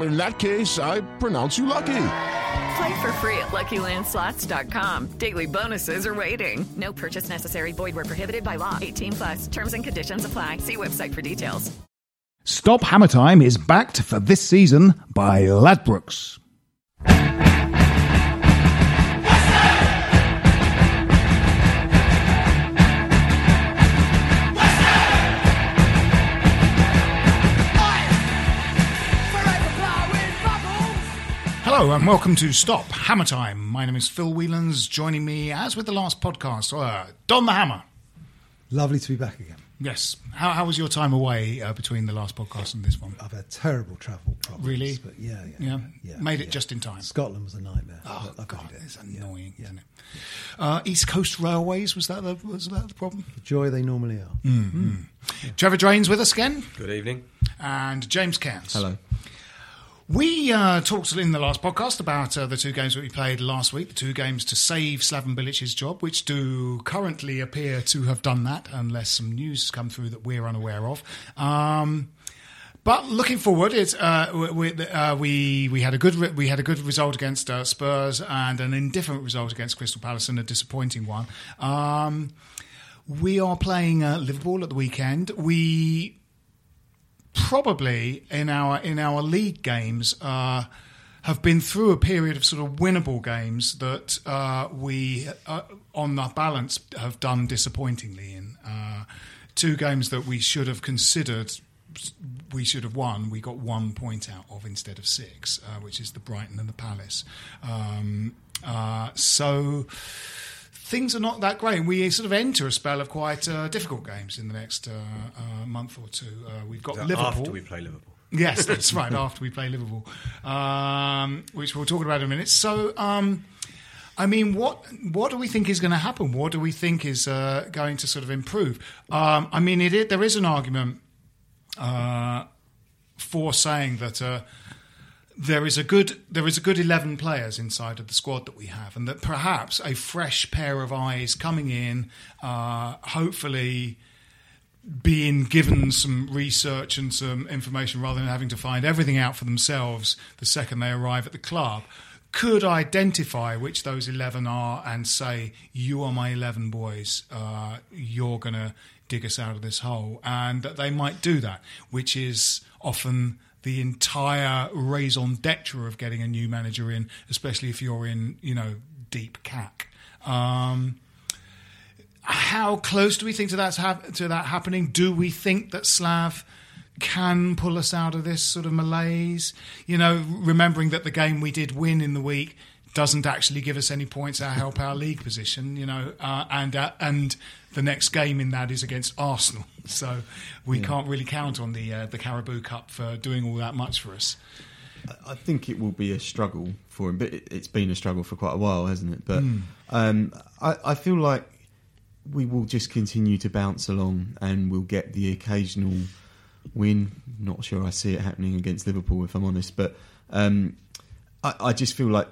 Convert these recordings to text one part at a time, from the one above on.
In that case, I pronounce you lucky. Play for free at LuckyLandSlots.com. Daily bonuses are waiting. No purchase necessary. Void where prohibited by law. 18 plus. Terms and conditions apply. See website for details. Stop Hammer Time is backed for this season by Ladbrokes. Hello and welcome to Stop Hammer Time. My name is Phil Whelans. Joining me, as with the last podcast, uh, Don the Hammer. Lovely to be back again. Yes. How, how was your time away uh, between the last podcast and this one? I've had terrible travel problems. Really? But yeah, yeah. Yeah? yeah Made it yeah. just in time. Scotland was a nightmare. Oh but I God, it. it's annoying, Yeah. isn't it? Uh, East Coast Railways was that the was that the problem? The joy they normally are. Mm. Trevor Drains with us again, Good evening. and James Cairns. Hello. We uh, talked in the last podcast about uh, the two games that we played last week, the two games to save Slaven Bilic's job, which do currently appear to have done that, unless some news has come through that we're unaware of. Um, but looking forward, it's uh, we, uh, we we had a good re- we had a good result against uh, Spurs and an indifferent result against Crystal Palace and a disappointing one. Um, we are playing uh, Liverpool at the weekend. We probably in our in our league games uh, have been through a period of sort of winnable games that uh, we, uh, on the balance, have done disappointingly in. Uh, two games that we should have considered. We should have won. We got one point out of instead of six, uh, which is the Brighton and the Palace. Um, uh, so things are not that great. And We sort of enter a spell of quite uh, difficult games in the next uh, uh, month or two. Uh, we've got Liverpool. After we play Liverpool. Yes, that's right. After we play Liverpool, um, which we'll talk about in a minute. So, um, I mean, what what do we think is going to happen? What do we think is uh, going to sort of improve? Um, I mean, it, is- there is an argument uh, for saying that. Uh, there is a good there is a good eleven players inside of the squad that we have, and that perhaps a fresh pair of eyes coming in, uh, hopefully being given some research and some information rather than having to find everything out for themselves the second they arrive at the club, could identify which those 11 are and say, You are my 11 boys, uh, you're going to dig us out of this hole. And that they might do that, which is often the entire raison d'etre of getting a new manager in, especially if you're in, you know, deep cack. Um, how close do we think to that to that happening? Do we think that Slav can pull us out of this sort of malaise? You know, remembering that the game we did win in the week doesn't actually give us any points that help our league position. You know, uh, and uh, and the next game in that is against Arsenal, so we can't really count on the uh, the Carabao Cup for doing all that much for us. I think it will be a struggle for him, but it, it's been a struggle for quite a while, hasn't it? But um, I, I feel like we will just continue to bounce along, and we'll get the occasional win. Not sure I see it happening against Liverpool, if I'm honest, but um, I, I just feel like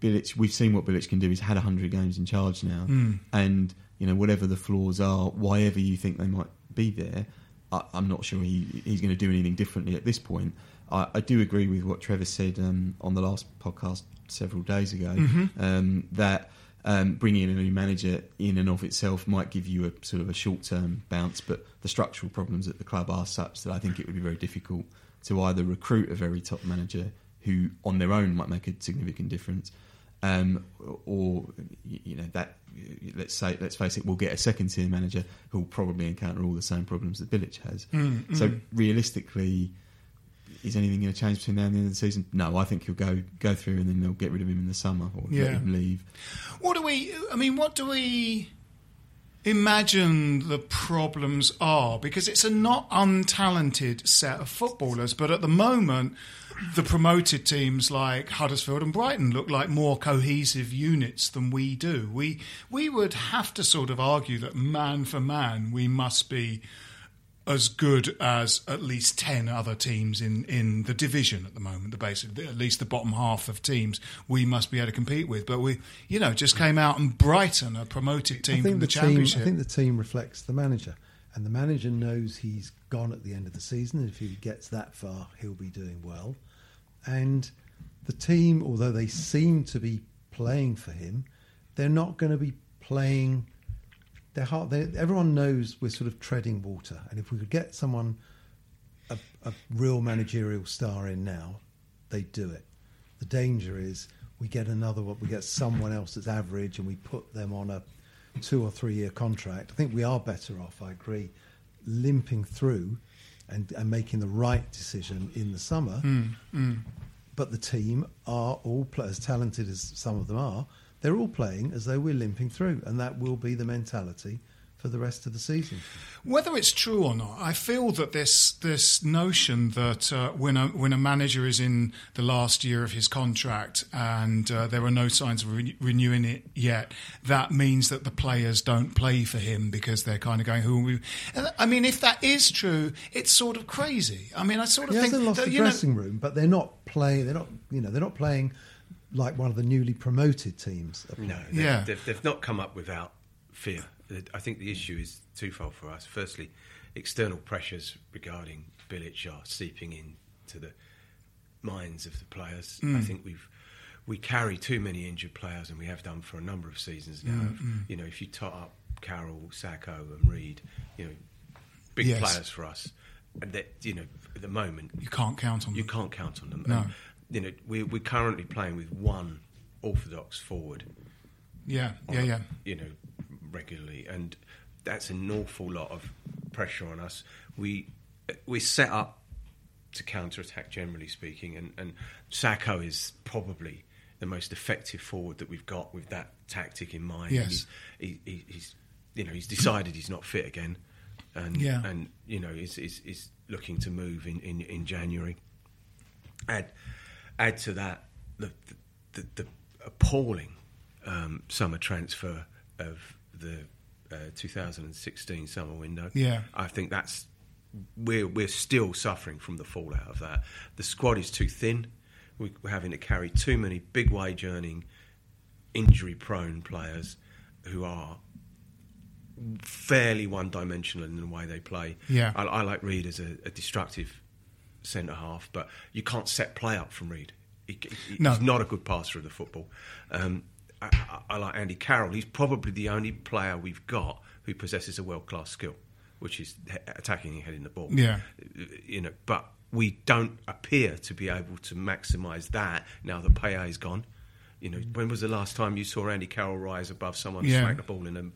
Bilic. We've seen what Bilic can do. He's had hundred games in charge now, and you know whatever the flaws are, whatever you think they might be there, I, I'm not sure he, he's going to do anything differently at this point. I, I do agree with what Trevor said um, on the last podcast several days ago um, that um, bringing in a new manager in and of itself might give you a sort of a short term bounce, but the structural problems at the club are such that I think it would be very difficult to either recruit a very top manager who on their own might make a significant difference, um, or you know that let's say let's face it, we'll get a second tier manager who will probably encounter all the same problems that Bilic has. Mm, mm. So realistically, is anything going to change between now and the end of the season? No, I think he'll go go through and then they'll get rid of him in the summer or Yeah. let him leave. What do we? I mean, what do we imagine the problems are? Because it's a not untalented set of footballers, but at the moment, the promoted teams like Huddersfield and Brighton look like more cohesive units than we do. We we would have to sort of argue that man for man, we must be as good as at least 10 other teams in, in the division at the moment, the basic, at least the bottom half of teams we must be able to compete with. But we, you know, just came out and Brighton, a promoted team from the, the team. championship. I think the team reflects the manager, and the manager knows he's gone at the end of the season. If he gets that far, he'll be doing well. And the team, although they seem to be playing for him, they're not going to be playing. They're hard. They, everyone knows we're sort of treading water, and if we could get someone, a, a real managerial star in now, they do it. The danger is we get another one, we get someone else that's average, and we put them on a two or three year contract. I think we are better off. I agree, limping through and, and making the right decision in the summer. Mm, mm. But the team are all as talented as some of them are. They're all playing as though we're limping through, and that will be the mentality for the rest of the season. Whether it's true or not, I feel that this this notion that uh, when a when a manager is in the last year of his contract and uh, there are no signs of re- renewing it yet, that means that the players don't play for him because they're kind of going, "Who?" Are we? I mean, if that is true, it's sort of crazy. I mean, I sort of think hasn't lost that, the you know, dressing room, but they're not playing. They're not, you know, they're not playing like one of the newly promoted teams. No, they've, Yeah. they've, they've not come up without fear. I think the issue is twofold for us. Firstly, external pressures regarding Bilic are seeping into the minds of the players. I mm. think we've we carry too many injured players, and we have done for a number of seasons now. Mm, mm. You know, if you tot up Carroll, Sakho, and Reid, you know, big Yes. players for us. And that you know, at the moment, you can't count on you them. can't count on them. No. And, you know, we, we're currently playing with one orthodox forward Yeah, yeah, yeah. you know, regularly, and that's an awful lot of pressure on us. We we're set up to counter attack, generally speaking, and and Sakho is probably the most effective forward that we've got with that tactic in mind. Yes. He, he, he's you know he's decided he's not fit again, and Yeah. and you know is is is looking to move in in, in January. Add to that the the, the appalling um, summer transfer of the uh, 2016 summer window. Yeah. I think that's we're we're still suffering from the fallout of that. The squad is too thin. We- We're having to carry too many big wage earning, injury prone players who are fairly one dimensional in the way they play. Yeah. I, I like Reid as a, a destructive centre half, but you can't set play up from Reid. He, he- No. He's not a good passer of the football. Um, I, I, I like Andy Carroll. He's probably the only player we've got who possesses a world class skill, which is he- attacking and heading the ball. Yeah. You know, but we don't appear to be able to maximise that now that Payet is gone. You know, when was the last time you saw Andy Carroll rise above someone and Yeah. smack the ball in the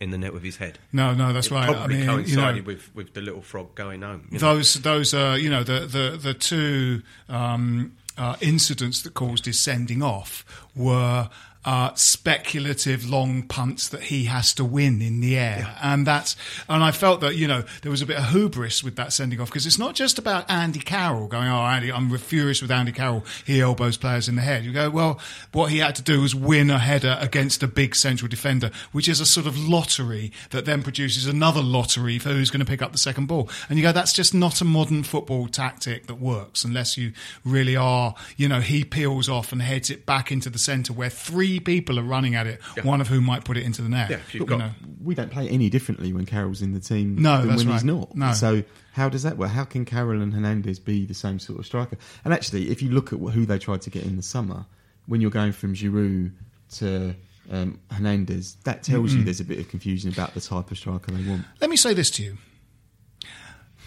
in the net with his head? No, no, that's it right. I Probably mean, you know- coincided with, with the little frog going home. you know. those those uh, you know the the the two um, uh, incidents that caused his sending off were. Uh, speculative long punts that he has to win in the air, and that's and I felt that you know there was a bit of hubris with that sending off because it's not just about Andy Carroll going, oh Andy, I'm furious with Andy Carroll. He elbows players in the head. You go, well, what he had to do was win a header against a big central defender, which is a sort of lottery that then produces another lottery for who's going to pick up the second ball. And you go, that's just not a modern football tactic that works unless you really are, you know, he peels off and heads it back into the centre where three three people are running at it, Yeah. one of whom might put it into the net. Yeah, you've You got- know. we don't play any differently when Carroll's in the team No, than that's when he's right. not. No. So how does that work? How can Carroll and Hernandez be the same sort of striker? And actually, if you look at who they tried to get in the summer, when you're going from Giroud to um, Hernandez, that tells you there's a bit of confusion about the type of striker they want. Let me say this to you.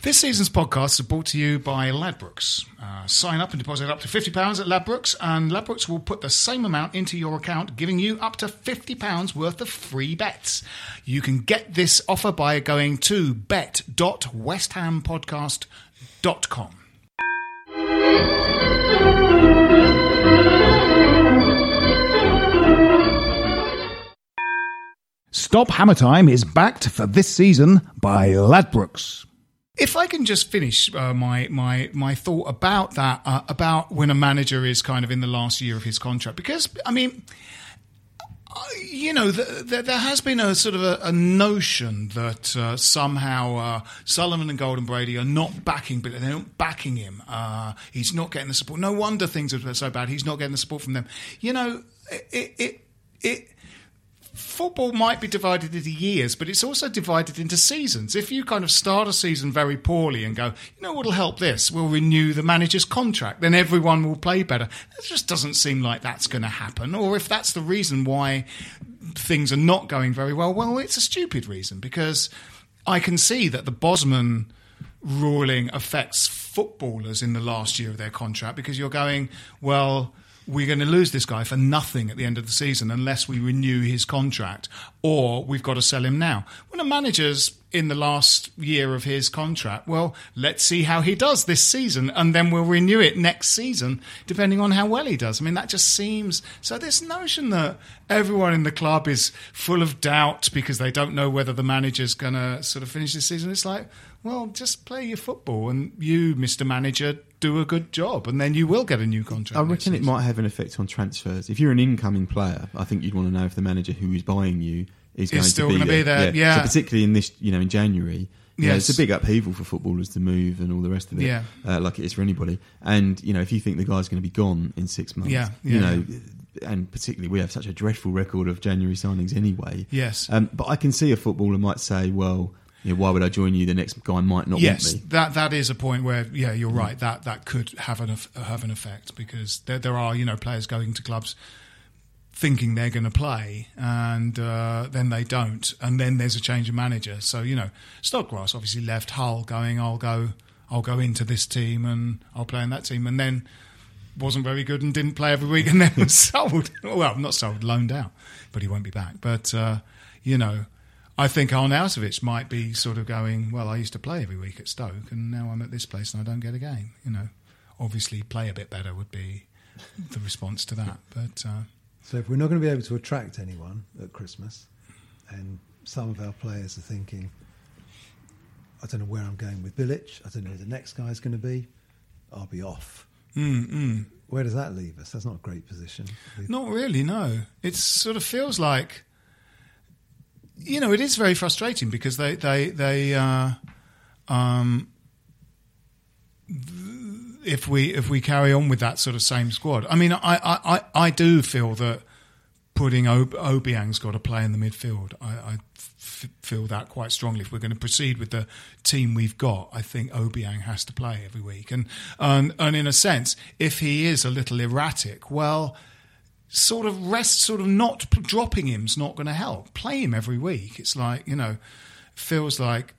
This season's podcast is brought to you by Ladbrokes. Uh, sign up and deposit up to £50 at Ladbrokes, and Ladbrokes will put the same amount into your account, giving you up to £50 worth of free bets. You can get this offer by going to bet.westhampodcast.com. Stop Hammer Time is backed for this season by Ladbrokes. If I can just finish uh, my my my thought about that uh, about when a manager is kind of in the last year of his contract, because I mean, I- you know, the, the, there has been a sort of a, a notion that uh, somehow uh, Sullivan and Gold and Brady are not backing, but they're not backing him. Uh, he's not getting the support. No wonder things are so bad. He's not getting the support from them. You know, it it it. Football might be divided into years, but it's also divided into seasons. If you kind of start a season very poorly and go, you know what'll help this? We'll renew the manager's contract, then everyone will play better. It just doesn't seem like that's going to happen. Or if that's the reason why things are not going very well, well, it's a stupid reason because I can see that the Bosman ruling affects footballers in the last year of their contract because you're going, well, we're going to lose this guy for nothing at the end of the season unless we renew his contract, or we've got to sell him now. When a manager's in the last year of his contract, well, let's see how he does this season, and then we'll renew it next season, depending on how well he does. I mean, that just seems so. This notion that everyone in the club is full of doubt because they don't know whether the manager's going to sort of finish this season, it's like, well, just play your football, and you, Mr. Manager, do a good job, and then you will get a new contract. I reckon it might have an effect on transfers. If you're an incoming player, I think you'd want to know if the manager who is buying you is going still to be there. be there, yeah. So particularly in this, you know, in January, know, it's a big upheaval for footballers to move and all the rest of it. Yeah. uh, like it is for anybody. And you know, if you think the guy's going to be gone in six months, Yeah, you know. And particularly, we have such a dreadful record of January signings anyway. Yes. Um, but I can see a footballer might say, "Well, you know, why would I join you? The next guy might not yes, want me." that that is a point where yeah, you're right. That that could have an have an effect because there there are you know players going to clubs thinking they're going to play and uh, then they don't, and then there's a change of manager. So you know, Snodgrass obviously left Hull, going I'll go I'll go into this team and I'll play in that team, and then wasn't very good and didn't play every week and then was sold. Well, not sold, loaned out, but he won't be back. But uh, you know. I think Arnautovic might be sort of going, well, I used to play every week at Stoke and now I'm at this place and I don't get a game. You know, obviously play a bit better would be the response to that. But uh, So if we're not going to be able to attract anyone at Christmas, and some of our players are thinking, I don't know where I'm going with Bilic, I don't know who the next guy is going to be, I'll be off. mm, Where does that leave us? That's not a great position. not really, no. It sort of feels like, you know, it is very frustrating because they, they, they, uh, um, if we if we carry on with that sort of same squad, I mean, I I, I, do feel that putting Ob- Obiang's got to play in the midfield. I, I f- feel that quite strongly. If we're going to proceed with the team we've got, I think Obiang has to play every week. And and, and in a sense, if he is a little erratic, well. Sort of rest, sort of not p- dropping him's not going to help. Play him every week. It's like you know, feels like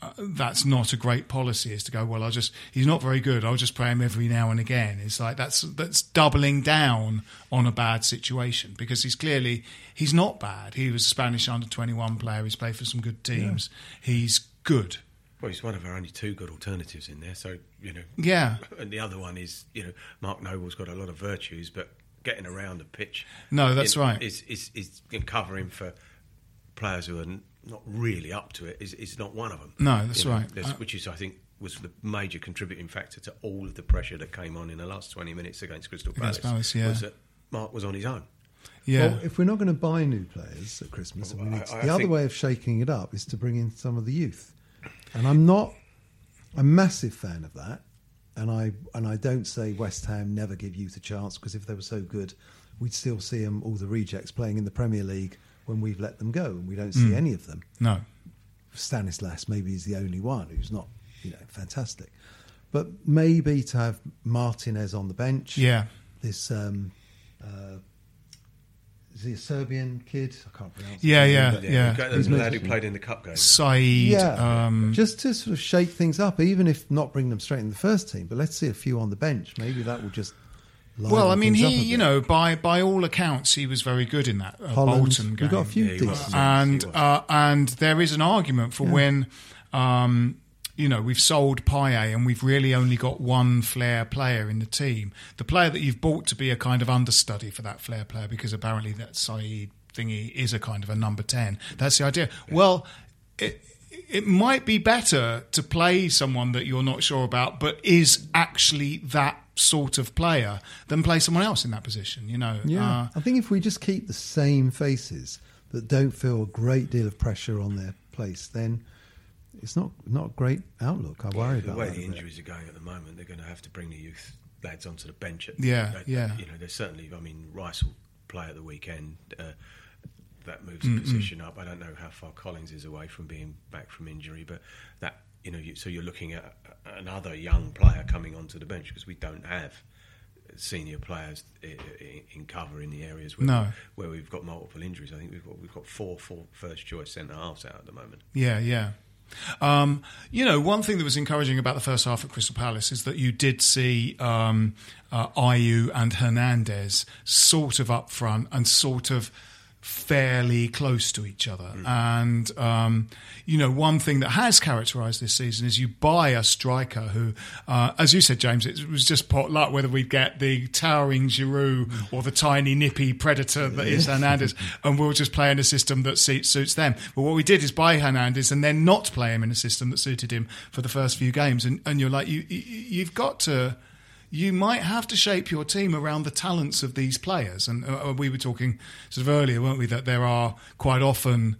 uh, that's not a great policy is to go well i'll just he's not very good i'll just play him every now and again it's like that's that's doubling down on a bad situation because he's clearly he's not bad he was a spanish under 21 player he's played for some good teams he's good Well, he's one of our only two good alternatives in there. So you know, Yeah. And the other one is you know, Mark Noble's got a lot of virtues, but getting around the pitch. No, that's right. Is is is covering for players who are not really up to it. Is is not one of them. No, that's You know, right. there's- Uh, which is I think was the major contributing factor to all of the pressure that came on in the last 20 minutes against Crystal Palace. Against Palace, yeah. Was that Mark was on his own. yeah Well, if we're not going to buy new players at Christmas, Well, I mean, I- I the other way of shaking it up is to bring in some of the youth. And I'm not a massive fan of that. And I and I don't say West Ham never give youth a chance because if they were so good, we'd still see them all the rejects playing in the Premier League when we've let them go, and we don't see Mm. any of them. No. Stanislas maybe is the only one who's not, you know, fantastic. But maybe to have Martinez on the bench, Yeah. this um, uh, is he a Serbian kid? I can't pronounce. Yeah, name, yeah, but- yeah. The He's lad who played in the cup game. Sead. yeah, Um, just to sort of shake things up, even if not bring them straight in the first team. But let's see a few on the bench. Maybe that will just. well, I mean, he, you know, by by all accounts, he was very good in that uh, Holland, Bolton we game. got a few Yeah, he was. decent. and uh, and there is an argument for when um, you know we've sold Payet and we've really only got one flair player in the team. The player that you've bought to be a kind of understudy for that flair player because apparently that Sead thingy is a kind of a number ten. That's the idea. Well. It, it might be better to play someone that you're not sure about, but is actually that sort of player, than play someone else in that position. You know, Yeah, Uh, I think if we just keep the same faces that don't feel a great deal of pressure on their place, then it's not not a great outlook. I worry the about way the bit. injuries are going at the moment, they're going to have to bring the youth lads onto the bench. At, Yeah, at- yeah. You know, there's certainly. I mean, Rice will play at the weekend. Uh, that moves the position up. I don't know how far Collins is away from being back from injury, but that you know, you, so you're looking at another young player coming onto the bench because we don't have senior players in cover in the areas where, No. where we've got multiple injuries. I think we've got we've got four, four first choice centre halves out at the moment. Yeah, yeah. Um, you know, one thing that was encouraging about the first half at Crystal Palace is that you did see um, uh, and Hernandez sort of up front and sort of fairly close to each other. And, um, you know, one thing that has characterised this season is you buy a striker who, uh, as you said, James, it was just pot luck whether we'd get the towering Giroud or the tiny nippy predator that is Hernandez, and we'll just play in a system that suits, suits them. But what we did is buy Hernandez and then not play him in a system that suited him for the first few games. And, and you're like, you, you, you've got to you might have to shape your team around the talents of these players. And uh, we were talking sort of earlier, weren't we, that there are quite often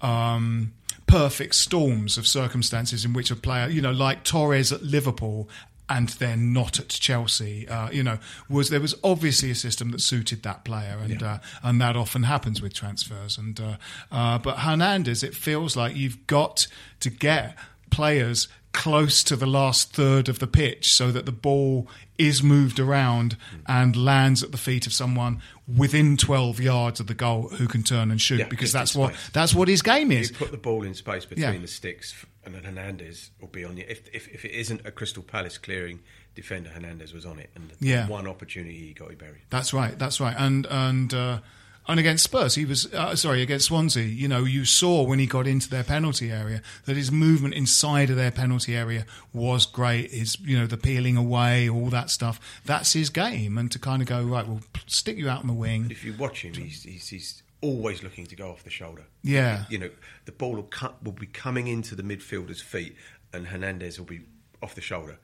um, perfect storms of circumstances in which a player, you know, like Torres at Liverpool. And then not at Chelsea, uh, you know, was there was obviously a system that suited that player, and uh, and that often happens with transfers. And uh, uh, but Hernandez, it feels like you've got to get players close to the last third of the pitch so that the ball is moved around and lands at the feet of someone within 12 yards of the goal who can turn and shoot Yeah, because that's what space. that's what his game is You put the ball in space between Yeah. the sticks, and then Hernandez will be on you. If, if, if it isn't a Crystal Palace clearing defender, Hernandez was on it, and Yeah. one opportunity he got, he buried. That's right. That's right. And and uh, and against Spurs, he was uh, sorry against Swansea. You know, you saw when he got into their penalty area that his movement inside of their penalty area was great. His you know the peeling away, all that stuff. That's his game. And to kind of go right, we'll stick you out on the wing. If you watch him, he's, he's, he's always looking to go off the shoulder. Yeah. You know, the ball will, cut, will be coming into the midfielder's feet, and Hernandez will be off the shoulder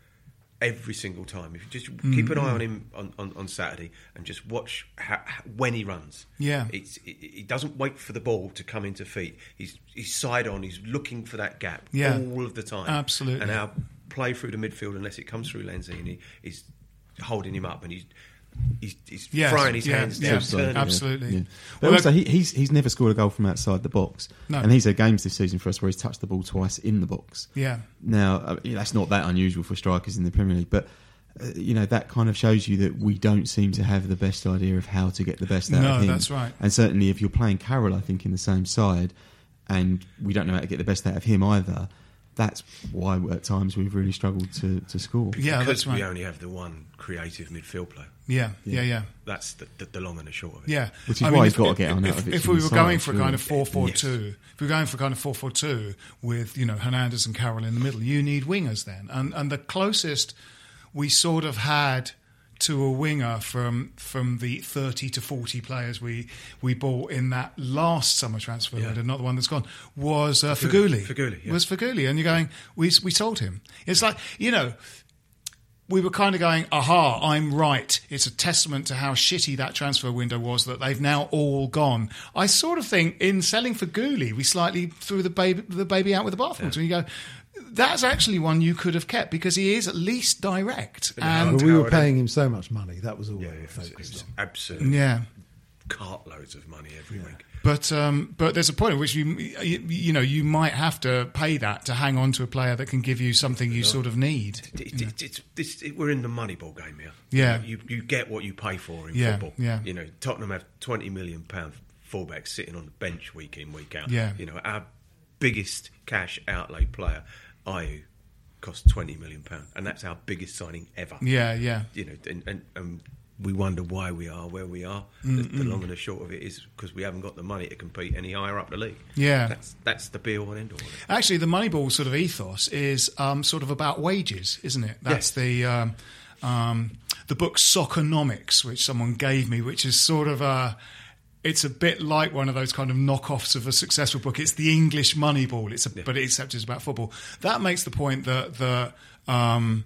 every single time. If you just mm, keep an eye mm. on him on, on, on Saturday and just watch how, when he runs. Yeah. It's, it, he doesn't wait for the ball to come into feet. He's, he's side on, he's looking for that gap Yeah. all of the time. Absolutely. And our play through the midfield, unless it comes through Lanzini, is holding him up and he's. He's, he's Yes, throwing his yeah, hands yeah. down, So, turning. yeah, Absolutely. yeah. But Well, also, look- he, he's he's never scored a goal from outside the box, No. and he's had games this season for us where he's touched the ball twice in the box. Yeah. Now uh, yeah, that's not that unusual for strikers in the Premier League, but uh, you know that kind of shows you that we don't seem to have the best idea of how to get the best out No, of him. that's right. And certainly, if you're playing Carroll, I think in the same side, and we don't know how to get the best out of him either. That's why at times we've really struggled to, to score. Yeah, because that's right. we only have the one creative midfield player. Yeah, yeah, yeah. That's the, the, the long and the short of it. Yeah, Which is I why mean, he's if- got to if- get on out if, of it If we the were going for a kind of surely. four four two, if we were going for kind of four four two with you know Hernandez and Carroll in the middle, you need wingers then, and and the closest we sort of had to a winger from from the 30 to 40 players we we bought in that last summer transfer Yeah. window, not the one that's gone, was uh, Feghouli. Feghouli. Feghouli, yeah. Was Feghouli. And you're going, we, we sold him. It's like, you know, we were kind of going, aha, I'm right. It's a testament to how shitty that transfer window was that they've now all gone. I sort of think in selling Feghouli, we slightly threw the baby, the baby out with the bathwater. And you go, that's actually one you could have kept because he is at least direct. And But we were paying him so much money. That was all Yeah, we were focused on. absolutely yeah. cartloads of money every week. But um, but there's a point at which you, you you know you might have to pay that to hang on to a player that can give you something you sort of need. It, it, it's, this, it, we're in the Moneyball game here. Yeah. you, you get what you pay for in Yeah, football. yeah. you know, Tottenham have twenty million pound fullbacks sitting on the bench week in week out. Yeah. you know, our biggest cash outlay player, Ayew, cost twenty million pound, and that's our biggest signing ever. Yeah, yeah. you know, and, and, and we wonder why we are where we are. The, the long and the short of it is because we haven't got the money to compete any higher up the league. Yeah. that's that's the be all and end all. Actually, the Moneyball sort of ethos is um, sort of about wages, isn't it? That's the um, um, the book Soccernomics, which someone gave me, which is sort of a. It's a bit like one of those kind of knockoffs of a successful book. It's the English Moneyball. It's a, but except it's about football. That makes the point that the um,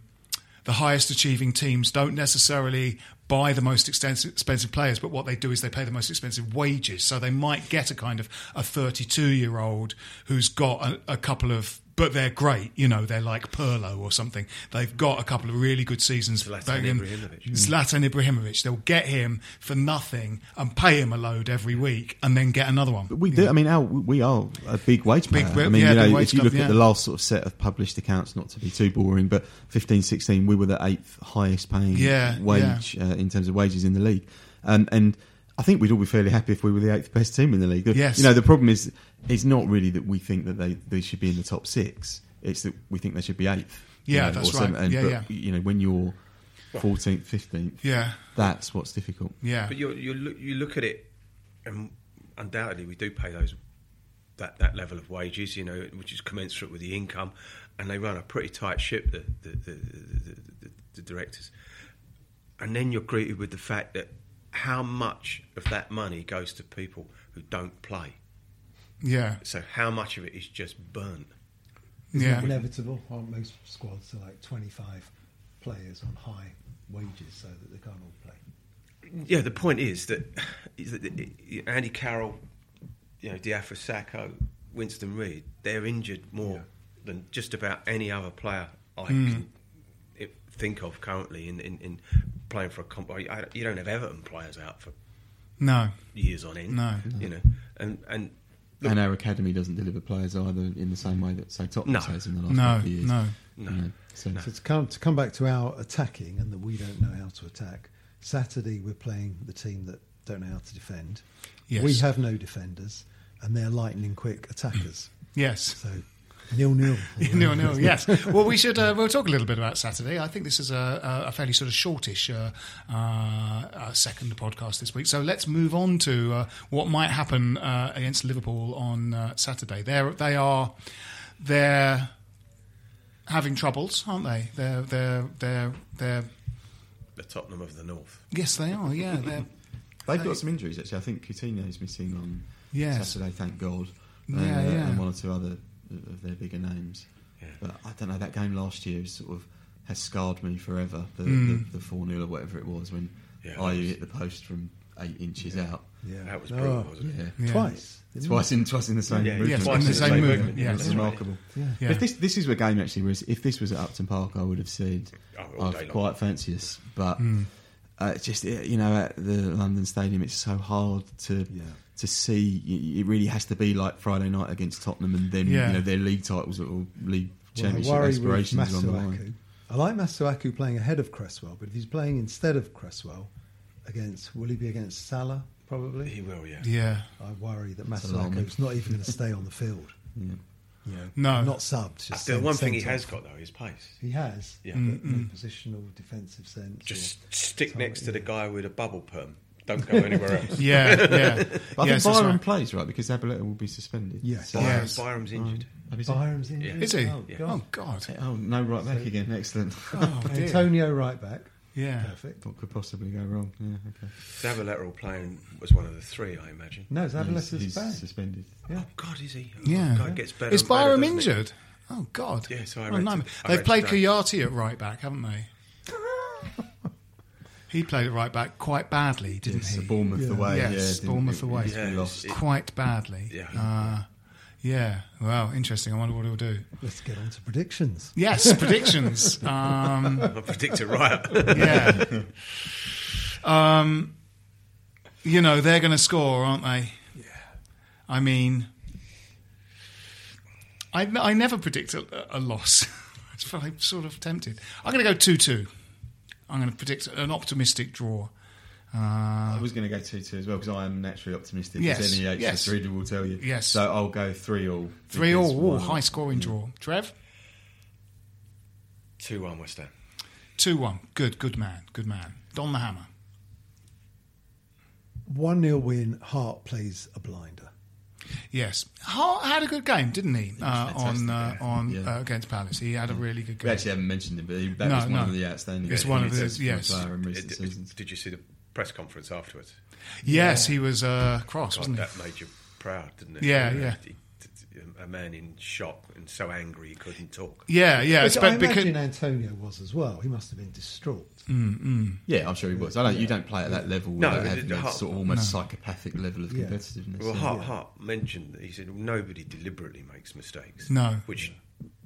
the highest achieving teams don't necessarily buy the most expensive, expensive players, but what they do is they pay the most expensive wages. So they might get a kind of a 32 year old who's got a, a couple of, but they're great. You know, they're like Pirlo or something. They've got a couple of really good seasons. Zlatan Ibrahimovic. Zlatan Ibrahimovic. They'll get him for nothing and pay him a load every week and then get another one. We do. I mean, our, we are a big wage Big player. I mean, yeah, you know, if you club, look yeah. at the last sort of set of published accounts, not to be too boring, but 15, 16, we were the eighth highest paying Yeah, wage Uh, in terms of wages in the league. Um, and I think we'd all be fairly happy if we were the eighth best team in the league. Yes. You know, the problem is, it's not really that we think that they, they should be in the top six. It's that we think they should be eighth. you Yeah, know, that's or seventh. right. And, Yeah, but, yeah. You know, when you're 14th, 15th, Yeah. that's what's difficult. Yeah. But you you look you look at it, and undoubtedly we do pay those that, that level of wages, you know, which is commensurate with the income, and they run a pretty tight ship, the the, the, the, the, the directors. And then you're greeted with the fact that how much of that money goes to people who don't play. Yeah. So how much of it is just burnt? Isn't Yeah. inevitable? Aren't most squads are like 25 players on high wages so that they can't all play? Yeah, the point is that, is that Andy Carroll, you know, Diafra Sakho, Winston Reid, they're injured more than just about any other player I hmm. can think of currently in, in, in playing for a comp. I, I- you don't have Everton players out for No. years on end. No. you know, and and look, and our academy doesn't deliver players either in the same way that say Tottenham No. has in the last No, couple of years. no. You know, so So to come to come back to our attacking and that we don't know how to attack. Saturday we're playing the team that don't know how to defend. Yes. We have no defenders, and they're lightning quick attackers. Yes. So nil nil. no, no, yes. Well, we should. Uh, we'll talk a little bit about Saturday. I think this is a, a fairly sort of shortish uh, uh, uh, second podcast this week. So let's move on to uh, what might happen uh, against Liverpool on uh, Saturday. They're they are they're having troubles, aren't they? They're they're they're they're the Tottenham of the North. yes, they are. Yeah, they're. they've got some injuries actually. I think Coutinho's missing on Yes. Saturday, thank God. Yeah, Uh, yeah. And one or two other of their bigger names. Yeah. But I don't know. That game last year is sort of has scarred me forever. The Mm. the four 0 or whatever it was when Yeah, Ayew that was- hit the post from eight inches out. Yeah. That was Oh, wasn't it? Yeah. Yeah. Twice. Twice in twice in the same Yeah, movement. yes, twice in the same movement. Yeah, Yes, it's remarkable. Yeah. Yeah. If this this is a game actually, whereas if this was at Upton Park, I would have said Oh, I'd quite fancy us. But Hmm. uh, just you know at the London Stadium, it's so hard to Yeah. To see. It really has to be like Friday night against Tottenham, and then Yeah. you know their league titles or league Well, championship worry with aspirations are on the Masuaku. line. I like Masuaku playing ahead of Cresswell, but if he's playing instead of Cresswell against, will he be against Salah? Probably. He will, yeah. Yeah. I worry that alarming. Masuaku's not even going to stay on the field. Yeah. You know, No. not subbed. Just The sent- one thing he sent has got though is pace. He has. Yeah. but Mm, no positional defensive sense. Just stick So, next to the guy with a bubble perm. Don't go anywhere else. Yeah. Yeah. But I yes, think that's Byram right. plays right because Zabaleta will be suspended. Yes. So- Byram, Yes. Byram's injured. Have you seen- Byram's in. Yeah. Is he? Oh, God. Oh God. Oh no, right back again. Excellent. Oh, oh dear. Antonio right back. Yeah. Perfect. What could possibly go wrong? Yeah, okay. Zabaleta playing was one of the three, I imagine. No, He's, Zabaleta's he's back. suspended. Oh, yeah. Oh God, is he? Oh, Yeah. God, gets better. Is and better, Byram it? injured? Oh God. Yeah, so I What a read nightmare. today- I They've read played today. Kouyate at right back, haven't they? He played at right back quite badly, didn't Yes, he? Bournemouth Yeah. away. Yes, yeah, Bournemouth away. Yeah, lost. quite badly. Yeah. Uh, Yeah. Well, interesting. I wonder what he'll do. Let's get on to predictions. Yes, predictions. Um, I predict a right. yeah. Um, you know they're going to score, aren't they? Yeah. I mean, I, I never predict a, a loss. I'm sort of tempted. I'm going to go two-two. I'm going to predict an optimistic draw. Uh, I was going to go 2 2 as well because I am naturally optimistic, Yes, as any yes. HS reader will tell you. Yes. So I'll go 3 all. 3 all, Ooh, one- high scoring draw. Trev? 2 1 West Ham. Two-one. Good. Good man. Good man. Don the Hammer. 1 0 win, Hart plays a blinder. Yes, Hart had a good game, didn't he? Uh, on uh, on Yeah. uh, against Palace, he had a really good game. We actually haven't mentioned him, but he, that No, was one no. of the outstanding. It's one of performances the- yes. player in recent Did, did you see the press conference afterwards? Yes, he was uh, cross, God, wasn't he? that made you proud, didn't it? Yeah, yeah. he- A man in shock and so angry he couldn't talk. Yeah, yeah. Which it's I but because imagine Antonio was as well. He must have been distraught. Yeah, I'm sure he was. I don't. You don't play at that level No, without but having that Hart- sort of almost psychopathic level of Yeah. competitiveness. Well, yeah. Hart, Hart mentioned that he said nobody deliberately makes mistakes. No. which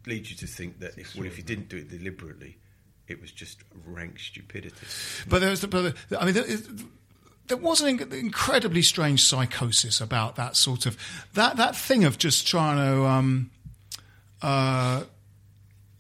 leads you to think that if well, if he didn't do it deliberately, it was just rank stupidity. But there was, the, but the, I mean, there, there was an incredibly strange psychosis about that sort of that that thing of just trying to, um, uh,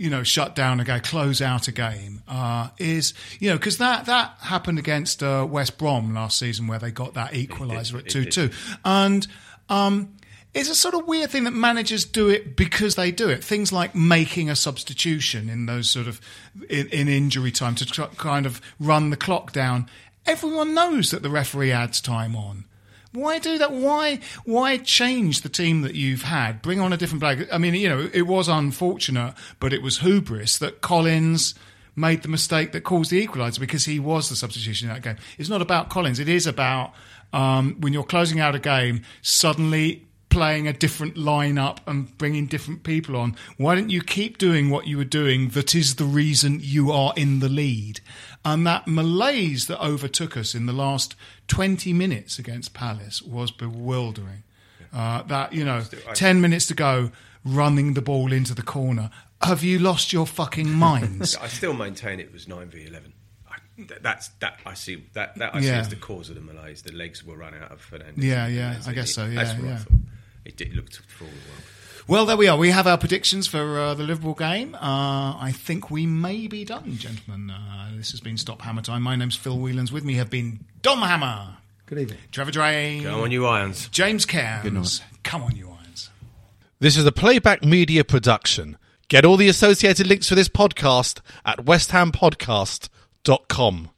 you know, shut down a game, close out a game. Uh, is you know because that that happened against uh, West Brom last season where they got that equaliser at two two, and. Um, it's a sort of weird thing that managers do it because they do it. Things like making a substitution in those sort of in, in injury time to tr- kind of run the clock down. Everyone knows that the referee adds time on. Why do that? Why why change the team that you've had? Bring on a different player. I mean, you know, it was unfortunate, but it was hubris that Collins made the mistake that caused the equaliser because he was the substitution in that game. It's not about Collins. It is about um, when you're closing out a game, suddenly playing a different lineup and bringing different people on. Why don't you keep doing what you were doing? That is the reason you are in the lead. And that malaise that overtook us in the last 20 minutes against Palace was bewildering. Uh, that, you know, 10 minutes to go, running the ball into the corner. Have you lost your fucking minds? I still maintain it was nine v eleven. That's that I see that that I see Yeah. as the cause of the malaise. The legs were run out of Fernandez. Yeah, yeah, I guess so, That's yeah, I yeah. Thought. It, did, it looked for all the world. Well, there we are. We have our predictions for uh, the Liverpool game. Uh, I think we may be done, gentlemen. Uh, this has been Stop Hammer Time. My name's Phil Whelans. With me have been Dom Hammer, Good evening. Trevor Dray, Come on, you irons. James Cairns. Good night. Come on, you irons. This is a playback media production. Get all the associated links for this podcast at westhampodcast.com.